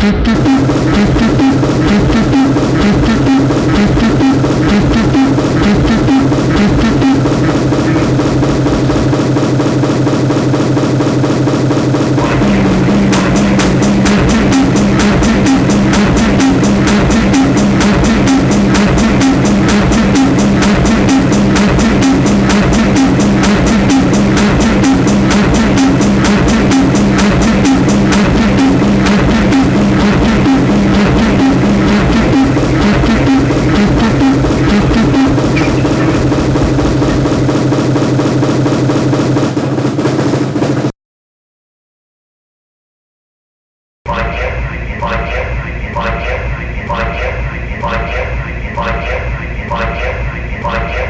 tu, tu, tu. my gift, my gift, my gift.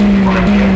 Música